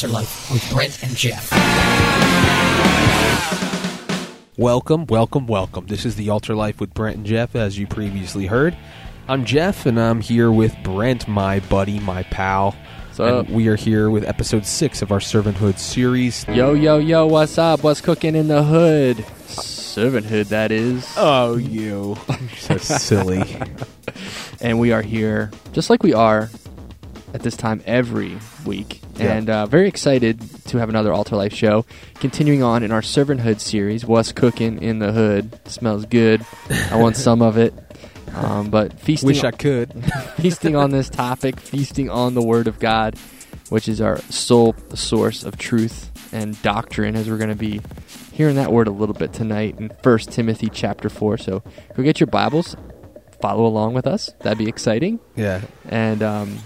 Altar Life with Brent and Geoff. Welcome, welcome, welcome. This is the Altar Life with Brent and Geoff, as you previously heard. I'm Geoff, and I'm here with Brent, my buddy, my pal. What's up? And we are here with episode six of our Servanthood series. Yo, yo, yo, what's up? What's cooking in the hood? Servanthood, that is. Oh, you. so silly. And we are here, just like we are at this time every week. Yeah. And uh, very excited to have another Altar Life show. Continuing on in our Servanthood series, What's Cooking in the Hood? Smells good. I want some of it. Um, but feasting Wish I could. feasting on this topic, feasting on the Word of God, which is our sole source of truth and doctrine, as we're going to be hearing that word a little bit tonight in First Timothy chapter four. So go get your Bibles, follow along with us. That'd be exciting. Yeah. And um,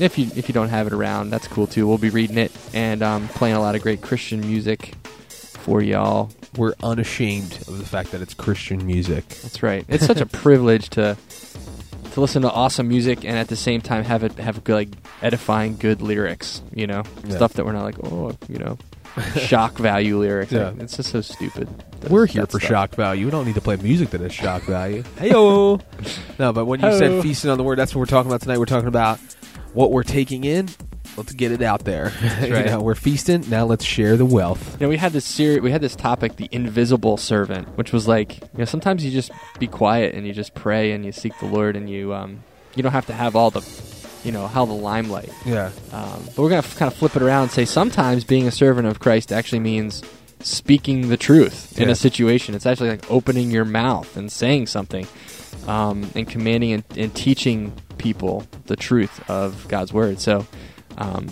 if you if you don't have it around, that's cool too. We'll be reading it and um, playing a lot of great Christian music for y'all. We're unashamed of the fact that it's Christian music. That's right. It's such a privilege to to listen to awesome music and at the same time have it have good, like edifying good lyrics. You know, Yeah. stuff that we're not like oh you know shock value lyrics. Yeah. It's just so stupid. We're here for stuff. shock value. We don't need to play music that has shock value. Heyo. no, but when you said feasting on the word, that's what we're talking about tonight. We're talking about what we're taking in. Let's get it out there. You right. know, we're feasting. Now let's share the wealth. You know, we had this series. We had this topic, the invisible servant, which was like, you know, sometimes you just be quiet and you just pray and you seek the Lord and you, um, you don't have to have all the, you know, how the limelight. Yeah. Um, but we're going to f- kind of flip it around and say sometimes being a servant of Christ actually means speaking the truth in Yeah. a situation. It's actually like opening your mouth and saying something um, and commanding and, and teaching people the truth of God's word. So, um,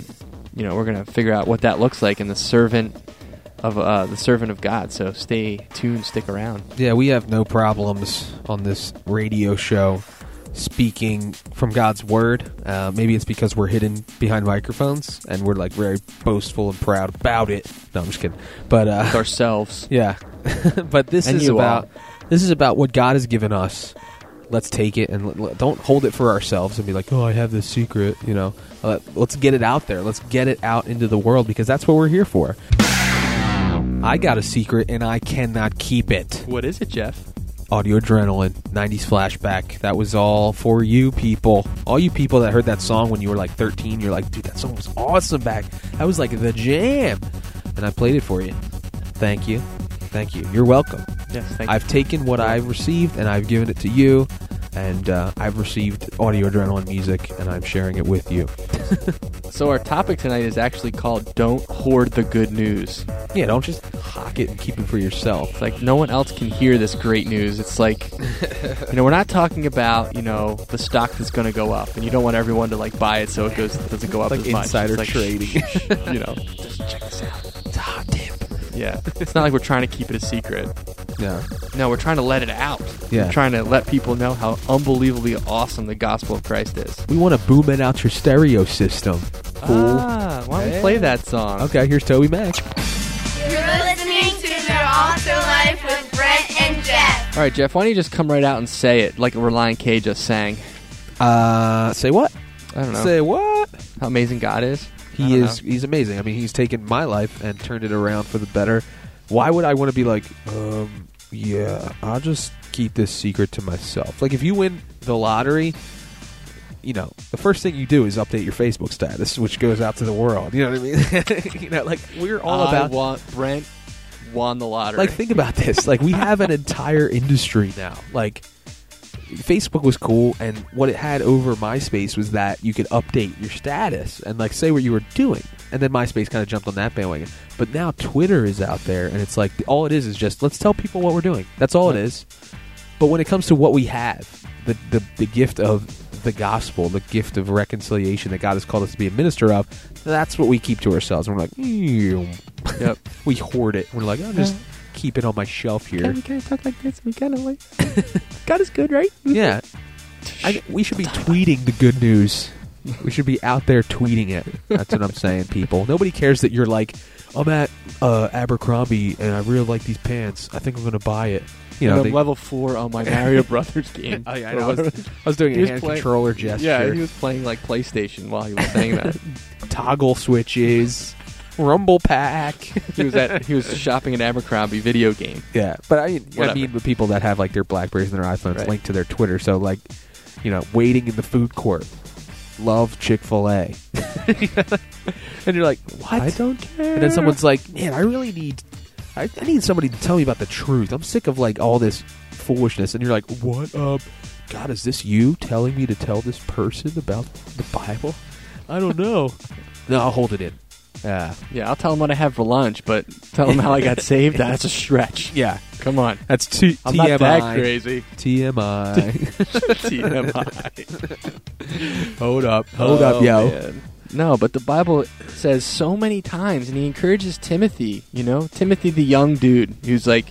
you know, we're going to figure out what that looks like in the servant of uh, the servant of God. So stay tuned, stick around. Yeah, we have no problems on this radio show speaking from God's word. Uh, maybe it's because we're hidden behind microphones and we're like very boastful and proud about it. No, I'm just kidding. But uh, With ourselves. Yeah, but this And is about this is about what God has given us. Let's take it and don't hold it for ourselves and be like, "Oh, I have this secret." You know, uh, let's get it out there. Let's get it out into the world because that's what we're here for. I got a secret and I cannot keep it. What is it, Geoff? Audio Adrenaline, 90s flashback. That was all for you people. All you people that heard that song when you were like 13, you're like, dude, that song was awesome back. That was like the jam. And I played it for you. Thank you. Thank you. You're welcome. Yes, thank I've taken what I've received and I've given it to you. And uh, I've received Audio Adrenaline music and I'm sharing it with you. So our topic tonight is actually called "Don't Hoard the Good News." Yeah, don't just hock it and keep it for yourself. It's like no one else can hear this great news. It's like, you know, we're not talking about you know the stock that's going to go up, and you don't want everyone to like buy it so it goes doesn't go up Like as much. insider It's like, trading. you know, just check this out. Yeah, it's not like we're trying to keep it a secret. Yeah. No, we're trying to let it out. Yeah. We're trying to let people know how unbelievably awesome the gospel of Christ is. We want to boom it out your stereo system. Cool. Ah, why don't we play that song? Okay, here's Toby Mac. You're listening to the Altar Life with Brent and Geoff. All right, Geoff, why don't you just come right out and say it like Relient K just sang? Uh, say what? I don't know Say what? how amazing God is. He is. He's amazing. I mean, he's taken my life and turned it around for the better. Why would I want to be like, um, yeah, I'll just keep this secret to myself? Like, if you win the lottery, you know, the first thing you do is update your Facebook status, which goes out to the world. You know what I mean? you know, like we're all I about. want Brent won the lottery. Like, think about this. Like, we have an entire industry now. Like, Facebook was cool, and what it had over MySpace was that you could update your status and like say what you were doing, and then MySpace kind of jumped on that bandwagon. But now Twitter is out there, and it's like all it is is just let's tell people what we're doing. That's all it is. But when it comes to what we have, the the, the gift of the gospel, the gift of reconciliation that God has called us to be a minister of, that's what we keep to ourselves. And we're like. Yep. we hoard it. We're like, I'll just keep it on my shelf here. Can, can I talk like this? We kind of like God is good, right? Yeah. I, we should be tweeting the good news. We should be out there tweeting it. That's what I'm saying, people. Nobody cares that you're like, I'm at uh, Abercrombie and I really like these pants. I think I'm going to buy it. You You know, know, they- I'm level four on my Mario Brothers game. Oh, yeah, I know. I was. I was doing He a was hand playing- controller gesture. Yeah, he was playing like PlayStation while he was saying that. Toggle switches. Rumble Pack. he was at he was shopping at Abercrombie video game. yeah, but I, I Whatever. mean the people that have like their Blackberries and their iPhones Right. linked to their Twitter. So like, you know, waiting in the food court, love Chick Fil A, and you're like, what? I don't care. And then someone's like, "Man, I really need, I, I need somebody to tell me about the truth. I'm sick of like all this foolishness." And you're like, "What up, God? Is this you telling me to tell this person about the Bible? I don't know. no, I'll hold it in. Yeah, Yeah, I'll tell him what I have for lunch, but tell him how I got saved. That's a stretch. yeah. Come on. That's t- I'm TMI. not that crazy. TMI. TMI. hold up, hold Oh, up, yo. man. No, but the Bible says so many times, and he encourages Timothy. You know, Timothy, the young dude who's like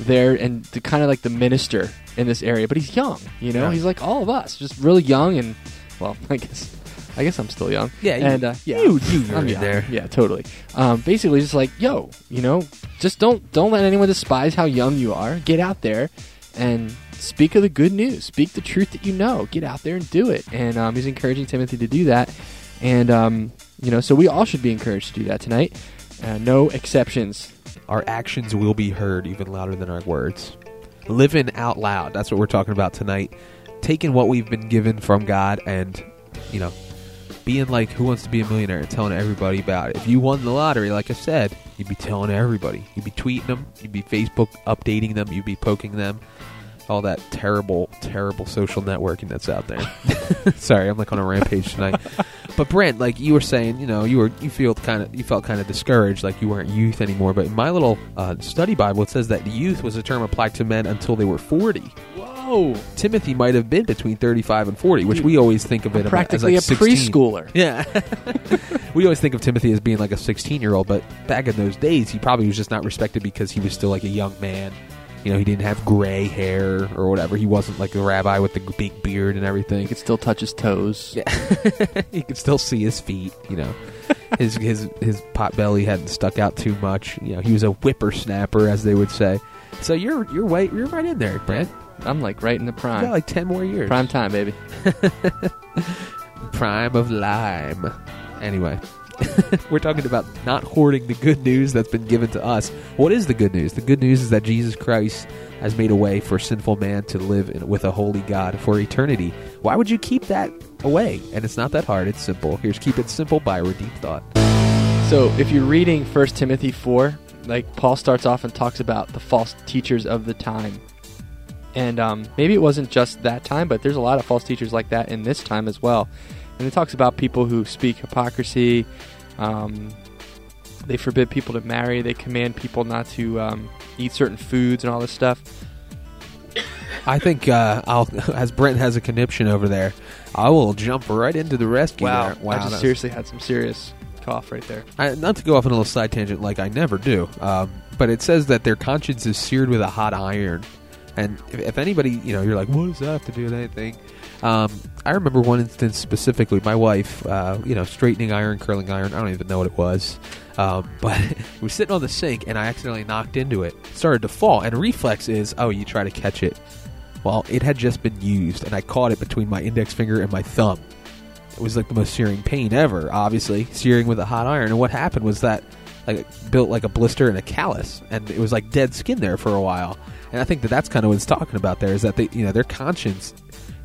there and the kind of like the minister in this area, but he's young. You know, Right. he's like all of us, just really young, and well, I guess. I guess I'm still young. Yeah, you- and uh, yeah, you- you I'm young. there. Yeah, totally. Um, basically, just like, yo, you know, just don't don't let anyone despise how young you are. Get out there and speak of the good news. Speak the truth that you know. Get out there and do it. And um, he's encouraging Timothy to do that. And um, you know, so we all should be encouraged to do that tonight. Uh, no exceptions. Our actions will be heard even louder than our words. Living out loud. That's what we're talking about tonight. Taking what we've been given from God and, you know, being like Who Wants to Be a Millionaire and telling everybody about it. If you won the lottery, like I said, you'd be telling everybody. You'd be tweeting them. You'd be Facebook updating them. You'd be poking them. All that terrible, terrible social networking that's out there. Sorry, I'm like on a rampage tonight. But Brent, like you were saying, you know, you were you feel kind of you felt kind of discouraged, like you weren't youth anymore. But in my little uh, study Bible, it says that youth was a term applied to men until they were 40. Whoa! Timothy might have been between 35 and 40, which we always think of it Practically as a 16. preschooler. Yeah. we always think of Timothy as being like a 16 year old, but back in those days, he probably was just not respected because he was still like a young man. You know, he didn't have gray hair or whatever. He wasn't like a rabbi with the big beard and everything. He could still touch his toes. Yeah. you could still see his feet, you know. His his his pot belly hadn't stuck out too much. You know, he was a whippersnapper, as they would say. So you're you're right you're right in there, Brent. I'm like right in the You prime. got like ten more years. prime time, baby. Prime of lime. Anyway, we're talking about not hoarding the good news that's been given to us. What is the good news? The good news is that Jesus Christ has made a way for sinful man to live in, with a holy God for eternity. Why would you keep that away? And it's not that hard. It's simple. Here's Keep It Simple by Redeemed Thought. So if you're reading 1 Timothy 4, like Paul starts off and talks about the false teachers of the time. And um, maybe it wasn't just that time, but there's a lot of false teachers like that in this time as well. And it talks about people who speak hypocrisy. Um, they forbid people to marry. They command people not to um, eat certain foods and all this stuff. I think uh, I'll, as Brent has a conniption over there, I will jump right into the rescue. there. Wow! I just seriously had some serious cough right there. I, not to go off on a little side tangent like I never do, um, but it says that their conscience is seared with a hot iron. And if, if anybody, you know, you're like, what does that have to do with anything? Um, I remember one instance specifically. My wife, uh, you know, straightening iron, curling iron. I don't even know what it was, um, but we was sitting on the sink, and I accidentally knocked into it. It started to fall, and reflex is, oh, you try to catch it. Well, it had just been used, and I caught it between my index finger and my thumb. It was like the most searing pain ever, obviously, searing with a hot iron. And what happened was that like built like a blister and a callus, and it was like dead skin there for a while. And I think that that's kind of what it's talking about there is that they, you know, their conscience,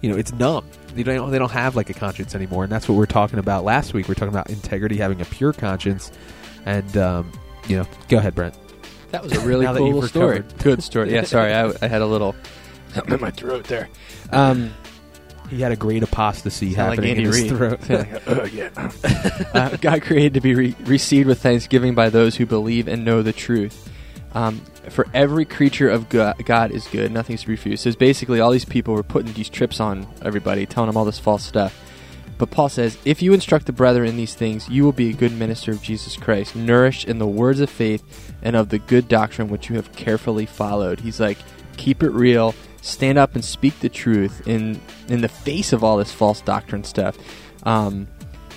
you know, it's numb. They don't they don't have like a conscience anymore, and that's what we are talking about last week. We are talking about integrity, having a pure conscience, and um, you know, go ahead, Brent. That was a really cool story. Good story. Yeah, sorry, I, I had a little something in my throat there. Um, He had a great apostasy Sound happening Andy in his Reid. throat. Like, "Oh, yeah." uh, God created to be re- received with thanksgiving by those who believe and know the truth. Um, for every creature of God, God is good, nothing's to be refused. So basically all these people were putting these trips on everybody, telling them all this false stuff. But Paul says, if you instruct the brethren in these things, you will be a good minister of Jesus Christ, nourished in the words of faith and of the good doctrine which you have carefully followed. He's like, keep it real, stand up and speak the truth in in the face of all this false doctrine stuff. Um,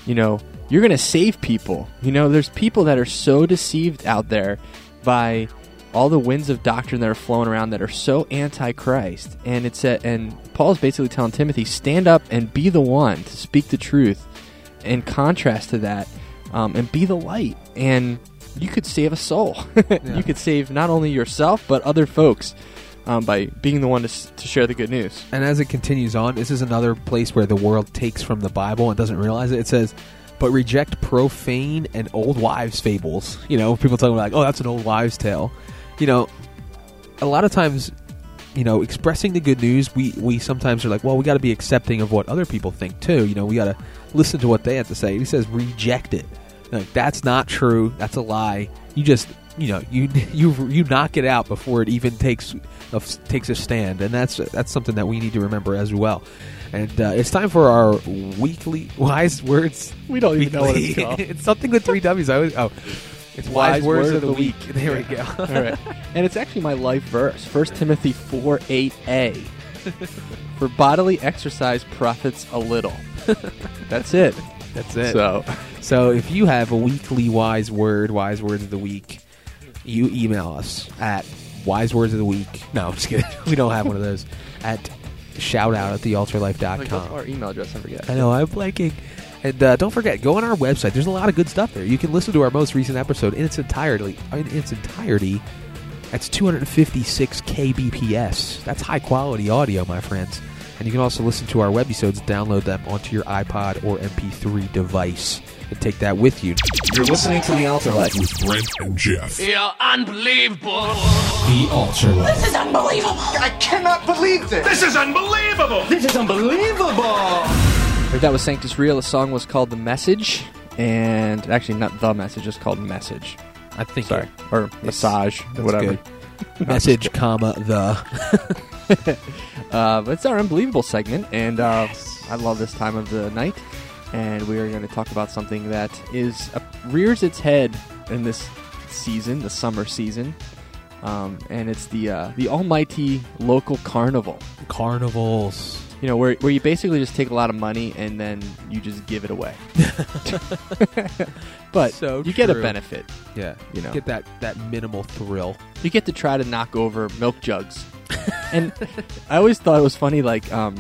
you know, you're going to save people. You know, there's people that are so deceived out there by all the winds of doctrine that are flowing around that are so anti-Christ. And it's a, and Paul's basically telling Timothy, stand up and be the one to speak the truth. In contrast to that, um, and be the light. And you could save a soul. Yeah. You could save not only yourself but other folks um, by being the one to, s- to share the good news. And as it continues on, this is another place where the world takes from the Bible and doesn't realize it. It says, but reject profane and old wives' fables. You know, people talking like, oh, that's an old wives' tale. You know, a lot of times, you know, expressing the good news, we, we sometimes are like, well, we got to be accepting of what other people think too. You know, we got to listen to what they have to say. He says, reject it. Like, that's not true. That's a lie. You just, you know, you you you knock it out before it even takes a, takes a stand, and that's that's something that we need to remember as well. And uh, it's time for our weekly wise words. We don't even know what it's called. it's something with three W's. I always, oh, it's wise, words of the week. There we go. All right. And it's actually my life verse, 1 Timothy 4 8a. For bodily exercise profits a little. That's it. That's it. So, So if you have a weekly wise word, wise words of the week, you email us at wise words of the week. No, I'm just kidding. we don't have one of those. At shout out at like, what's thealtarlife.com. our email address? I forget. I know, I'm blanking. And uh, don't forget, go on our website. There's a lot of good stuff there. You can listen to our most recent episode in its entirety. In its entirety, that's 256 kbps. That's high quality audio, my friends. And you can also listen to our webisodes, download them onto your iPod or MP3 device, and take that with you. You're listening to The Altar Life. with Brent and Geoff. You're unbelievable. The Altar Life. This is unbelievable. I cannot believe this. This is unbelievable. This is unbelievable. Right, that was Sanctus Real. The song was called The Message. And actually, not The Message, it's called Message. I think Sorry. Or Massage, that's whatever. good. Message, comma, the. Uh, but it's our unbelievable segment, and uh, I love this time of the night. And we are going to talk about something that is uh, rears its head in this season, the summer season, um, and it's the uh, the almighty local carnival. Carnivals. You know, where where you basically just take a lot of money and then you just give it away. but So you get a true. benefit. Yeah. You know. Get that, that minimal thrill. you get to try to knock over milk jugs. and I always thought it was funny, like, um,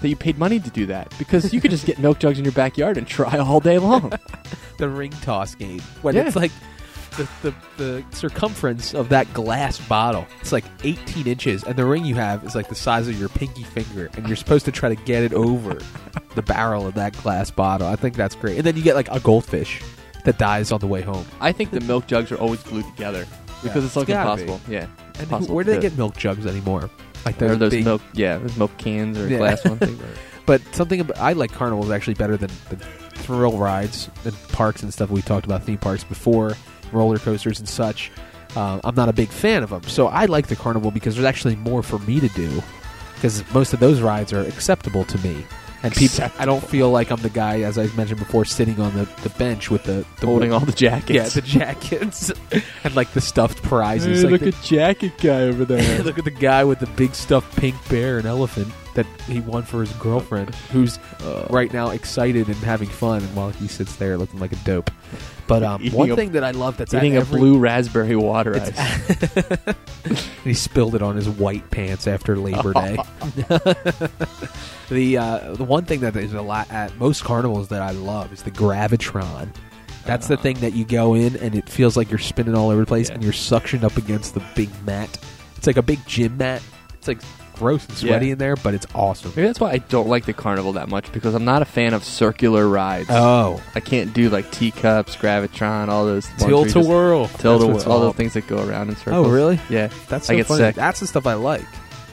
that you paid money to do that because you could just get milk jugs in your backyard and try all day long. the ring toss game when Yeah. it's like the, the the circumference of that glass bottle. It's like 18 inches and the ring you have is like the size of your pinky finger and you're supposed to try to get it over the barrel of that glass bottle. I think that's great. And then you get like a goldfish that dies on the way home. I think the milk jugs are always glued together because it's like gotta impossible. Yeah. and Possible who, where do they to- get milk jugs anymore? Like Or those, those big- milk, yeah, those milk cans or Yeah. glass ones. but something about, i like carnivals actually better than, than thrill rides and parks and stuff. We talked about theme parks before roller coasters and such uh, i'm not a big fan of them so i like the carnival because there's actually more for me to do because most of those rides are acceptable to me and people i don't feel like i'm the guy as i mentioned before sitting on the, the bench with the, the Holding all the jackets. yeah the jackets and like the stuffed prizes like look at the- jacket guy over there. Look at the guy with the big stuffed pink bear and elephant that he won for his girlfriend, who's Uh. right now excited and having fun, and while he sits there looking like a dope. But um, one a- thing that I love that's Eating at a blue raspberry water ice. he spilled it on his white pants after Labor Day. the uh, the one thing that is a lot at most carnivals that I love is the gravitron. That's the thing that you go in and it feels like you're spinning all over the place Yeah. and you're suctioned up against the big mat. It's like a big gym mat. It's like gross and sweaty Yeah. in there, but it's awesome. Maybe that's why I don't like the carnival that much because I'm not a fan of circular rides. Oh, I can't do like teacups, gravitron, all those ones where tilt you to just- whirl, tilt That's to what it's whirl, all called. those things that go around in oh, circles. Oh, really? Yeah, That's I get funny. sick. That's the stuff I like.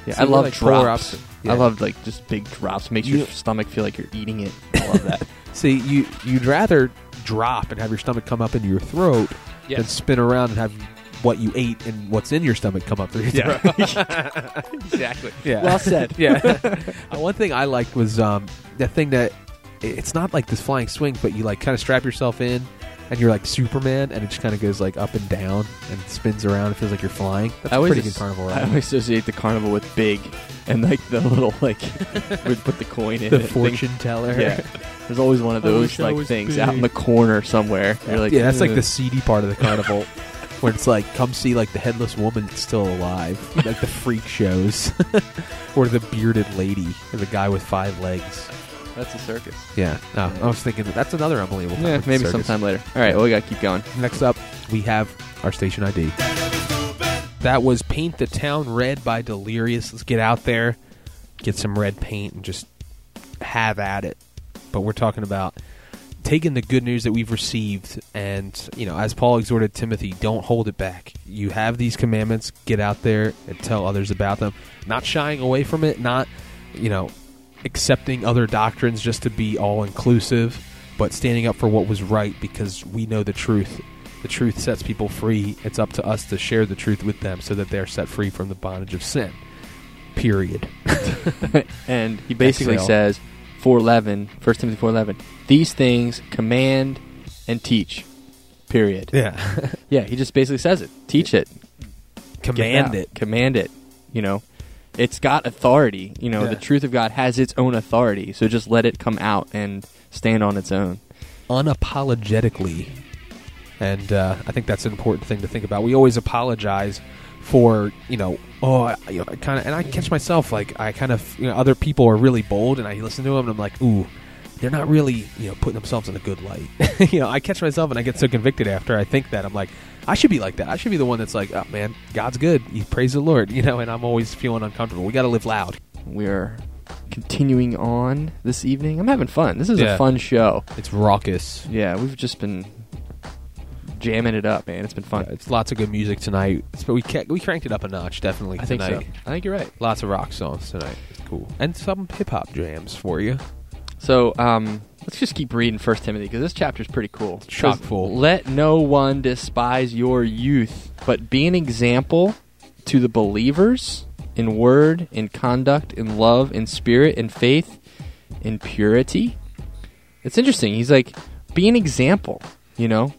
yeah. So I love drops. I love like just big drops. Makes your stomach feel like you're eating it. I love that. See, you you'd rather drop and have your stomach come up into your throat than spin around and have what you ate and what's in your stomach come up through your Yeah. throat. exactly. Yeah. Well said. yeah. Uh, one thing I liked was um, that thing that it's not like this flying swing, but you like kind of strap yourself in and you're like Superman, and it just kind of goes like up and down and spins around. It feels like you're flying. That's I a always pretty good as- carnival I ride. always associate the carnival with big and like the little like would put the coin in the it thing. fortune teller. Yeah. There's always one of those like was things out in the corner somewhere. You're like, yeah, that's like the seedy part of the carnival. Where it's like, come see like the headless woman that's still alive, like the freak shows, or the bearded lady, or the guy with five legs. That's a circus. Yeah. No, I was thinking that that's another unbelievable. Yeah, topic, maybe circus. sometime later. All right, well, we got to keep going. Next up, we have our station ID. That was Paint the Town Red by Delirious. Let's get out there, get some red paint, and just have at it. But we're talking about taking the good news that we've received and, you know, as Paul exhorted Timothy, don't hold it back. You have these commandments, get out there and tell others about them. Not shying away from it, not, you know, accepting other doctrines just to be all inclusive, but standing up for what was right because we know the truth. The truth sets people free. It's up to us to share the truth with them so that they're set free from the bondage of sin. Period. and he basically says 411 1 timothy 411 these things command and teach period Yeah. yeah he just basically says it teach it Command it. command it you know it's got authority you know Yeah. the truth of god has its own authority so just let it come out and stand on its own unapologetically. And uh, I think that's an important thing to think about. We always apologize for, you know, oh, I, you know, I kind of, and I catch myself like I kind of, you know, other people are really bold, and I listen to them, and I'm like, ooh, they're not really, you know, putting themselves in a good light. you know, I catch myself, and I get so convicted after I think that I'm like, I should be like that. I should be the one that's like, oh man, God's good. You praise the Lord, you know, and I'm always feeling uncomfortable. We got to live loud. we are continuing on this evening i'm having fun this is Yeah. a fun show It's raucous. yeah we've just been jamming it up man it's been fun It's lots of good music tonight. But we ca- we cranked it up a notch, definitely i think tonight. so i think you're right Lots of rock songs tonight. It's cool. And some hip hop jams for you. So um, let's just keep reading First Timothy because this chapter is pretty cool. Chock full. Let no one despise your youth, but be an example to the believers in word, in conduct, in love, in spirit, in faith, in purity. It's interesting. He's like, be an example. You know,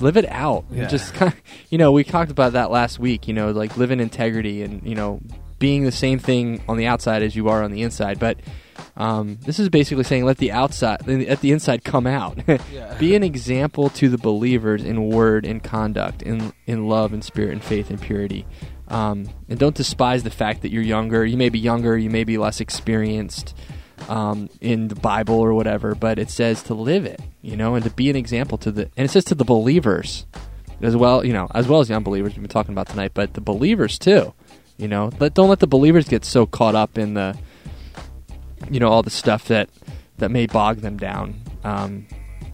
live it out. Yeah. Just kind of, you know, we talked about that last week. You know, like live in integrity and you know being the same thing on the outside as you are on the inside. But um, this is basically saying let the outside, let the inside come out. Be an example to the believers in word, and conduct, in in love, and spirit, and faith, and purity. Um, and don't despise the fact that you're younger. You may be younger. You may be less experienced um, in the Bible or whatever. But it says to live it, you know, and to be an example to the. And it says to the believers as well, you know, as well as the unbelievers we've been talking about tonight, but the believers too. You know, let don't let the believers get so caught up in the, you know, all the stuff that that may bog them down. Um,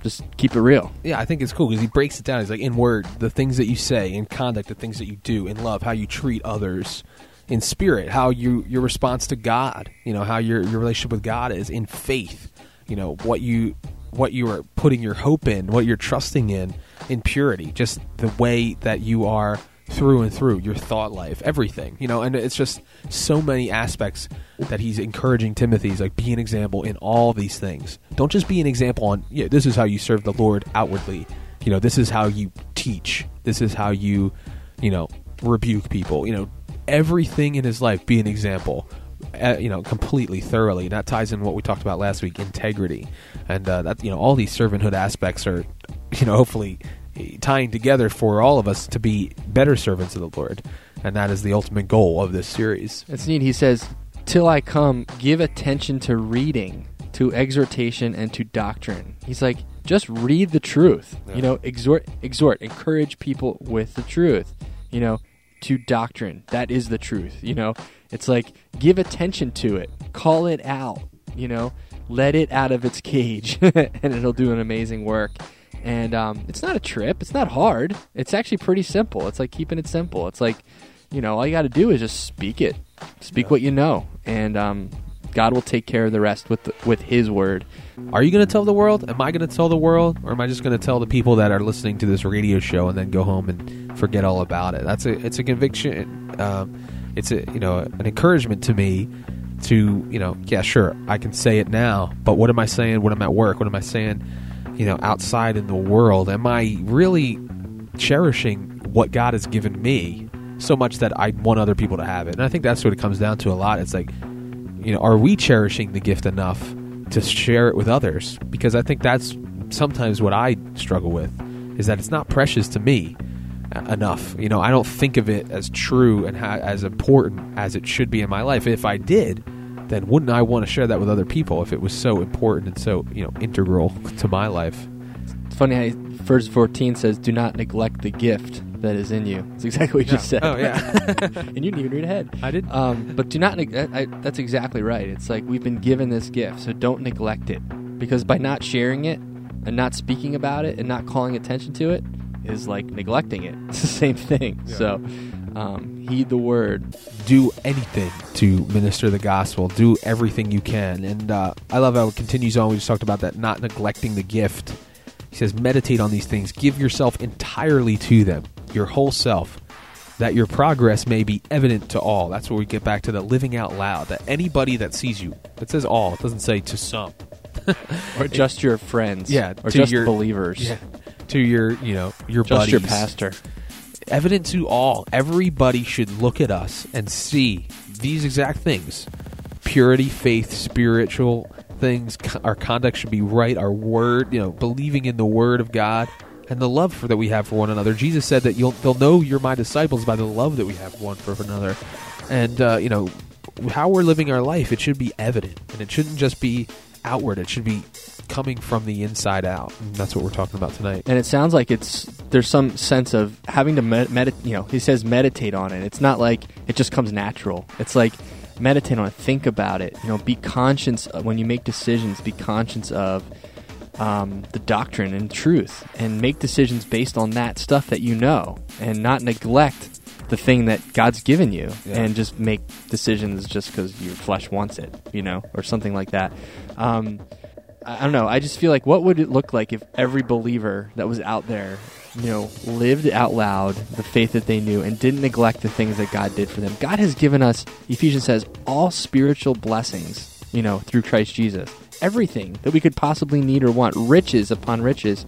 just keep it real. Yeah, I think it's cool because he breaks it down. He's like, in word, the things that you say, in conduct, the things that you do, in love, how you treat others, in spirit, how you your response to God, you know, how your your relationship with God is, in faith, you know, what you what you are putting your hope in, what you're trusting in, in purity, just the way that you are through and through, your thought life, everything, you know, and it's just so many aspects that he's encouraging Timothy. He's like, be an example in all these things. Don't just be an example on, yeah, this is how you serve the Lord outwardly. You know, this is how you teach. This is how you, you know, rebuke people. You know, everything in his life be an example. Uh, you know, completely, thoroughly. That ties in what we talked about last week: integrity, and uh, that you know, all these servanthood aspects are, you know, hopefully eh, tying together for all of us to be better servants of the Lord, and that is the ultimate goal of this series. It's neat. He says, "Till I come, give attention to reading, to exhortation, and to doctrine." He's like, just read the truth. You know, exhort, exhort, encourage people with the truth. You know, to doctrine. That is the truth. You know, it's like give attention to it, call it out. You know, let it out of its cage, and it'll do an amazing work. And um, it's not a trip. It's not hard. It's actually pretty simple. It's like keeping it simple. It's like, you know, all you got to do is just speak it, speak what you know, and um, God will take care of the rest with the, with His word. Are you going to tell the world? Am I going to tell the world, or am I just going to tell the people that are listening to this radio show and then go home and forget all about it? That's a it's a conviction. Um, it's a you know an encouragement to me to you know yeah sure I can say it now, but what am I saying when I'm at work? What am I saying? You know, outside in the world, am I really cherishing what God has given me so much that I want other people to have it? And I think that's what it comes down to a lot. It's like you know, are we cherishing the gift enough to share it with others? Because I think that's sometimes what I struggle with is that it's not precious to me uh, enough. You know, I don't think of it as true and ha- as important as it should be in my life. If I did, then wouldn't I want to share that with other people if it was so important and so you know integral to my life? It's funny how verse 14 says, Do not neglect the gift that is in you. It's exactly what you just said. Oh yeah, and you didn't even read ahead. I did. Um, but do not. Neg- I, I, that's exactly right. It's like we've been given this gift, so don't neglect it. Because by not sharing it and not speaking about it and not calling attention to it is like neglecting it. It's the same thing. So um, heed the word. do anything to minister the gospel. Do everything you can. And uh, I love how it continues on. We just talked about that, not neglecting the gift. He says, meditate on these things. Give yourself entirely to them, your whole self, that your progress may be evident to all. That's where we get back to the living out loud. That anybody that sees you, it says all. It doesn't say to some. Or just your friends. Yeah, Or to just your- believers. To your, you know, your Just buddies. your pastor. evident to all. Everybody should look at us and see these exact things purity, faith, spiritual things. Our conduct should be right. Our word, you know, believing in the word of God and the love for, that we have for one another. Jesus said that you'll they'll know you're my disciples by the love that we have one for another. And uh, you know how we're living our life. It should be evident, and it shouldn't just be outward. It should be coming from the inside out. And that's what we're talking about tonight. And it sounds like it's there's some sense of having to med- meditate. You know, he says meditate on it. It's not like it just comes natural. It's like meditate on it, think about it. You know, be conscious of, when you make decisions. Be conscious of um, the doctrine and truth, and make decisions based on that stuff that you know, and not neglect the thing that God's given you, Yeah. and just make decisions just because your flesh wants it. You know, or something like that. Um, I I don't know. I just feel like what would it look like if every believer that was out there, you know, lived out loud the faith that they knew and didn't neglect the things that God did for them. God has given us, Ephesians says, all spiritual blessings, you know, through Christ Jesus. Everything that we could possibly need or want, riches upon riches.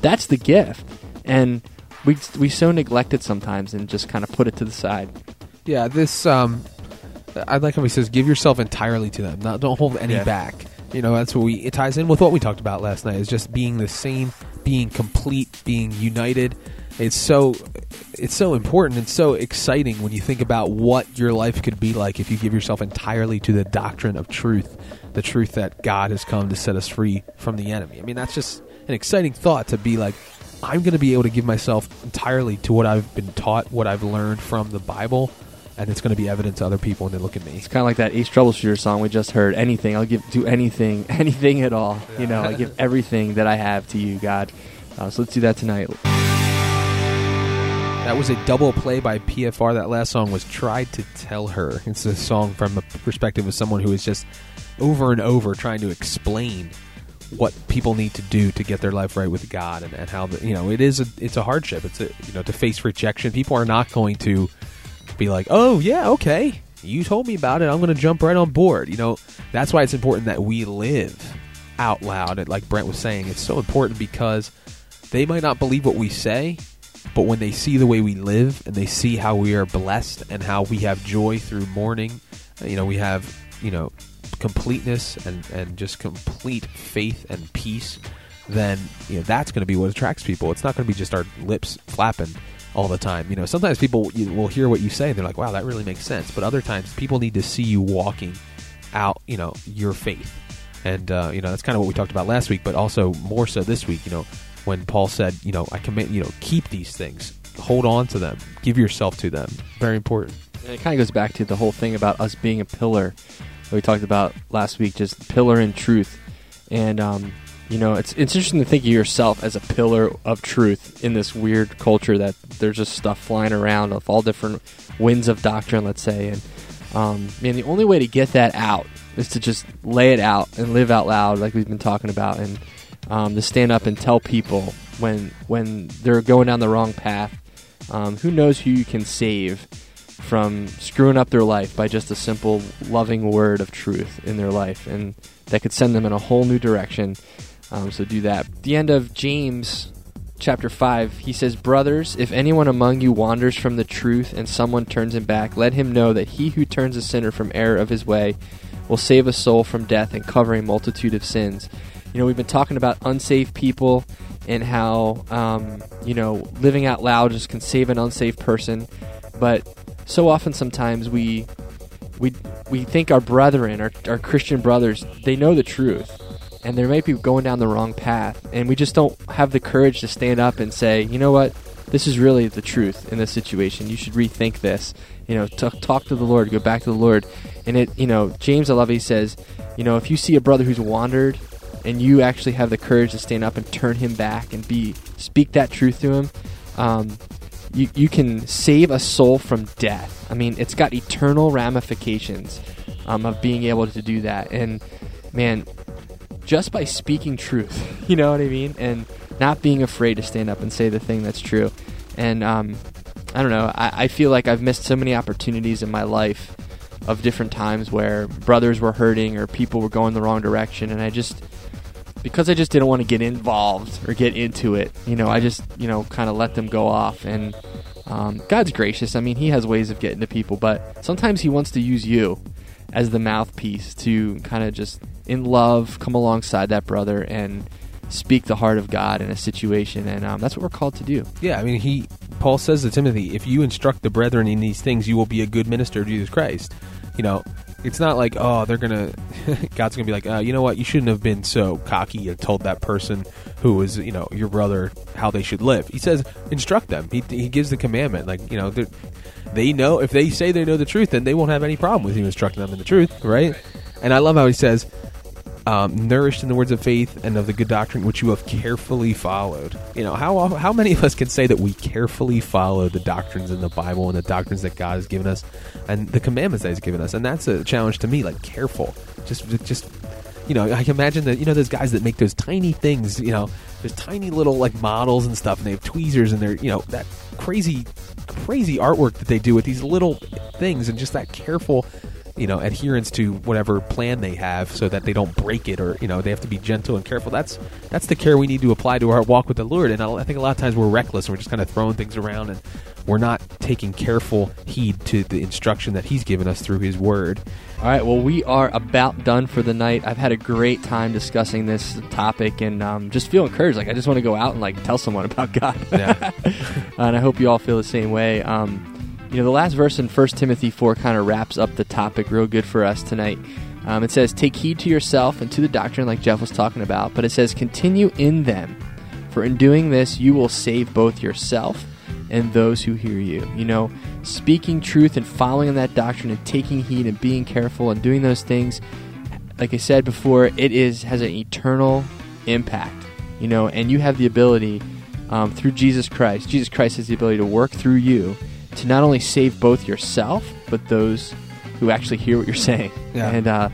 That's the gift. And we we so neglect it sometimes and just kind of put it to the side. Yeah, this um I like how he says give yourself entirely to them. Not don't hold any Yeah. back. You know, that's what we it ties in with what we talked about last night is just being the same, being complete, being united. It's so it's so important and so exciting when you think about what your life could be like if you give yourself entirely to the doctrine of truth, the truth that God has come to set us free from the enemy. I mean, that's just an exciting thought to be like I'm going to be able to give myself entirely to what I've been taught, what I've learned from the Bible, and it's going to be evident to other people when they look at me. It's kind of like that Ace Troubleshooter song we just heard. Anything, I'll give do anything, anything at all. You know, I give everything that I have to you, God. Uh, so let's do that tonight. That was a double play by PFR. That last song was Tried to Tell Her. It's a song from the perspective of someone who is just over and over trying to explain what people need to do to get their life right with God and, and how the, you know it is a it's a hardship. It's a you know to face rejection. People are not going to be like, "Oh, yeah, okay. You told me about it. I'm going to jump right on board." You know, that's why it's important that we live out loud. And like Brent was saying, it's so important because they might not believe what we say, but when they see the way we live and they see how we are blessed and how we have joy through mourning, you know, we have, you know, completeness and, and just complete faith and peace, then, you know, that's going to be what attracts people. It's not going to be just our lips flapping all the time. You know, sometimes people will hear what you say and they're like, wow, that really makes sense. But other times people need to see you walking out, you know, your faith. And, uh, you know, that's kind of what we talked about last week, but also more so this week, you know, when Paul said, you know, I commit, you know, keep these things, hold on to them, give yourself to them. Very important. And it kind of goes back to the whole thing about us being a pillar we talked about last week, just pillar in truth. And um, you know, it's it's interesting to think of yourself as a pillar of truth in this weird culture that there's just stuff flying around of all different winds of doctrine, let's say. And um, man, the only way to get that out is to just lay it out and live out loud, like we've been talking about, and um, to stand up and tell people when when they're going down the wrong path. Um, who knows who you can save from screwing up their life by just a simple, loving word of truth in their life, and that could send them in a whole new direction. Um, so do that. The end of James chapter 5, he says, Brothers, if anyone among you wanders from the truth and someone turns him back, let him know that he who turns a sinner from error of his way will save a soul from death and cover a multitude of sins. You know, we've been talking about unsaved people and how, um, you know, living out loud just can save an unsaved person. But so often, sometimes we we we think our brethren, our, our Christian brothers, they know the truth, and they might be going down the wrong path, and we just don't have the courage to stand up and say, you know what, this is really the truth in this situation. You should rethink this. You know, t- talk to the Lord, go back to the Lord, and it. You know, James I love he says, you know, if you see a brother who's wandered, and you actually have the courage to stand up and turn him back and be speak that truth to him. Um, you, you can save a soul from death. I mean, it's got eternal ramifications um, of being able to do that. And man, just by speaking truth, you know what I mean, and not being afraid to stand up and say the thing that's true. And um, I don't know, I, I feel like I've missed so many opportunities in my life of different times where brothers were hurting or people were going the wrong direction, and I just because I just didn't want to get involved or get into it, you know, I just, you know, kind of let them go off. And um, God's gracious. I mean, He has ways of getting to people, but sometimes He wants to use you as the mouthpiece to kind of just, in love, come alongside that brother and speak the heart of God in a situation. And um, that's what we're called to do. Yeah, I mean, he Paul says to Timothy, if you instruct the brethren in these things, you will be a good minister of Jesus Christ. You know, it's not like oh they're gonna God's gonna be like uh, you know what you shouldn't have been so cocky and told that person who was you know your brother how they should live. He says instruct them. He he gives the commandment like you know they know if they say they know the truth then they won't have any problem with you instructing them in the truth, right? And I love how he says um, nourished in the words of faith and of the good doctrine which you have carefully followed. You know, how how many of us can say that we carefully follow the doctrines in the Bible and the doctrines that God has given us and the commandments that He's given us? And that's a challenge to me. Like careful, just just you know, I can imagine that you know those guys that make those tiny things. You know, those tiny little like models and stuff, and they have tweezers and they're you know that crazy crazy artwork that they do with these little things and just that careful you know adherence to whatever plan they have so that they don't break it or you know they have to be gentle and careful that's that's the care we need to apply to our walk with the lord and i think a lot of times we're reckless and we're just kind of throwing things around and we're not taking careful heed to the instruction that he's given us through his word All right, well, we are about done for the night. I've had a great time discussing this topic and um, just feel encouraged. Like, I just want to go out and like tell someone about God. Yeah. and I hope you all feel the same way. Um, you know, the last verse in 1 Timothy 4 kind of wraps up the topic real good for us tonight. Um, it says, Take heed to yourself and to the doctrine, like Geoff was talking about, but it says, Continue in them, for in doing this, you will save both yourself and those who hear you. You know, speaking truth and following that doctrine and taking heed and being careful and doing those things, like I said before, it is has an eternal impact. You know, and you have the ability um, through Jesus Christ. Jesus Christ has the ability to work through you to not only save both yourself but those who actually hear what you're saying. Yeah. And uh,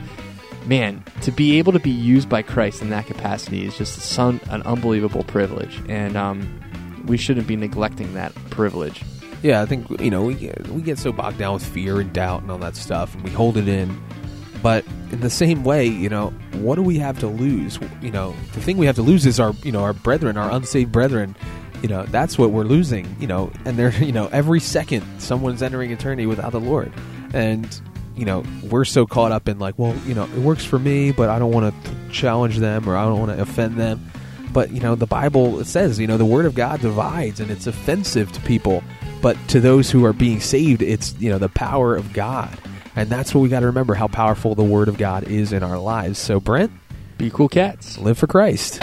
man, to be able to be used by Christ in that capacity is just some, an unbelievable privilege, and um, we shouldn't be neglecting that privilege. Yeah, I think you know we get, we get so bogged down with fear and doubt and all that stuff, and we hold it in. But in the same way, you know, what do we have to lose? You know, the thing we have to lose is our you know our brethren, our unsaved brethren. You know, that's what we're losing. You know, and they're you know every second someone's entering eternity without the Lord, and you know we're so caught up in like, well, you know, it works for me, but I don't want to challenge them or I don't want to offend them. But you know, the Bible says, you know, the Word of God divides, and it's offensive to people. But to those who are being saved, it's you know the power of God, and that's what we got to remember: how powerful the Word of God is in our lives. So, Brent, Be cool cats. live for Christ.